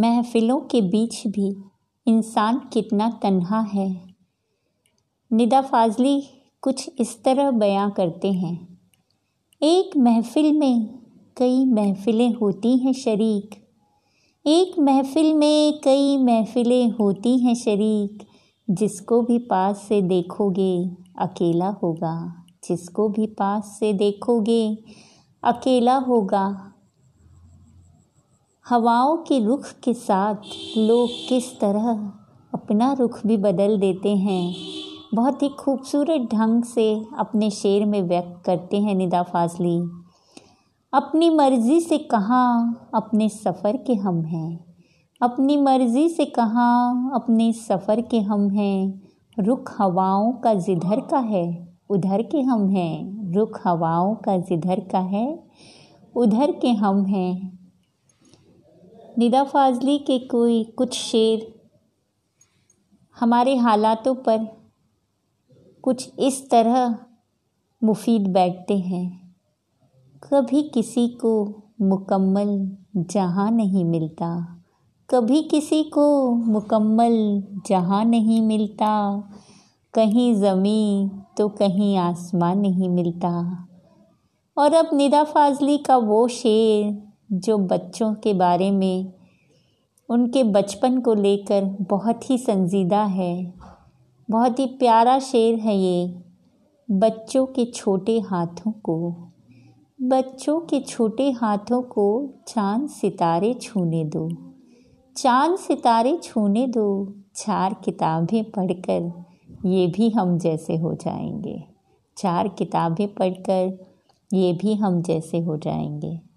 महफिलों के बीच भी इंसान कितना तन्हा है। निदा फाजली कुछ इस तरह बयां करते हैं। एक महफिल में कई महफिलें होती हैं शरीक। एक महफिल में कई महफिलें होती हैं शरीक। जिसको भी पास से देखोगे, अकेला होगा। जिसको भी पास से देखोगे, अकेला होगा हवाओं के रुख के साथ लोग किस तरह अपना रुख भी बदल देते हैं। बहुत ही खूबसूरत ढंग से अपने शेर में व्यक्त करते हैं निदा फाजली अपनी मर्ज़ी से कहाँ अपने सफ़र के हम हैं। अपनी मर्ज़ी से कहाँ अपने सफ़र के हम हैं। रुख हवाओं का जिधर का है, उधर के हम हैं। रुख हवाओं का जिधर का है, उधर के हम हैं। निदा फाजली के कोई कुछ शेर हमारे हालातों पर कुछ इस तरह मुफीद बैठते हैं। कभी किसी को मुकम्मल जहाँ नहीं मिलता। कभी किसी को मुकम्मल जहाँ नहीं मिलता। कहीं ज़मीं तो कहीं आसमान नहीं मिलता। और अब निदा फाजली का वो शेर जो बच्चों के बारे में, उनके बचपन को लेकर बहुत ही संजीदा है। बहुत ही प्यारा शेर है ये, बच्चों के छोटे हाथों को। बच्चों के छोटे हाथों को चाँद सितारे छूने दो। चाँद सितारे छूने दो, चार किताबें पढ़कर ये भी हम जैसे हो जाएँगे। चार किताबें पढ़कर ये भी हम जैसे हो जाएँगे।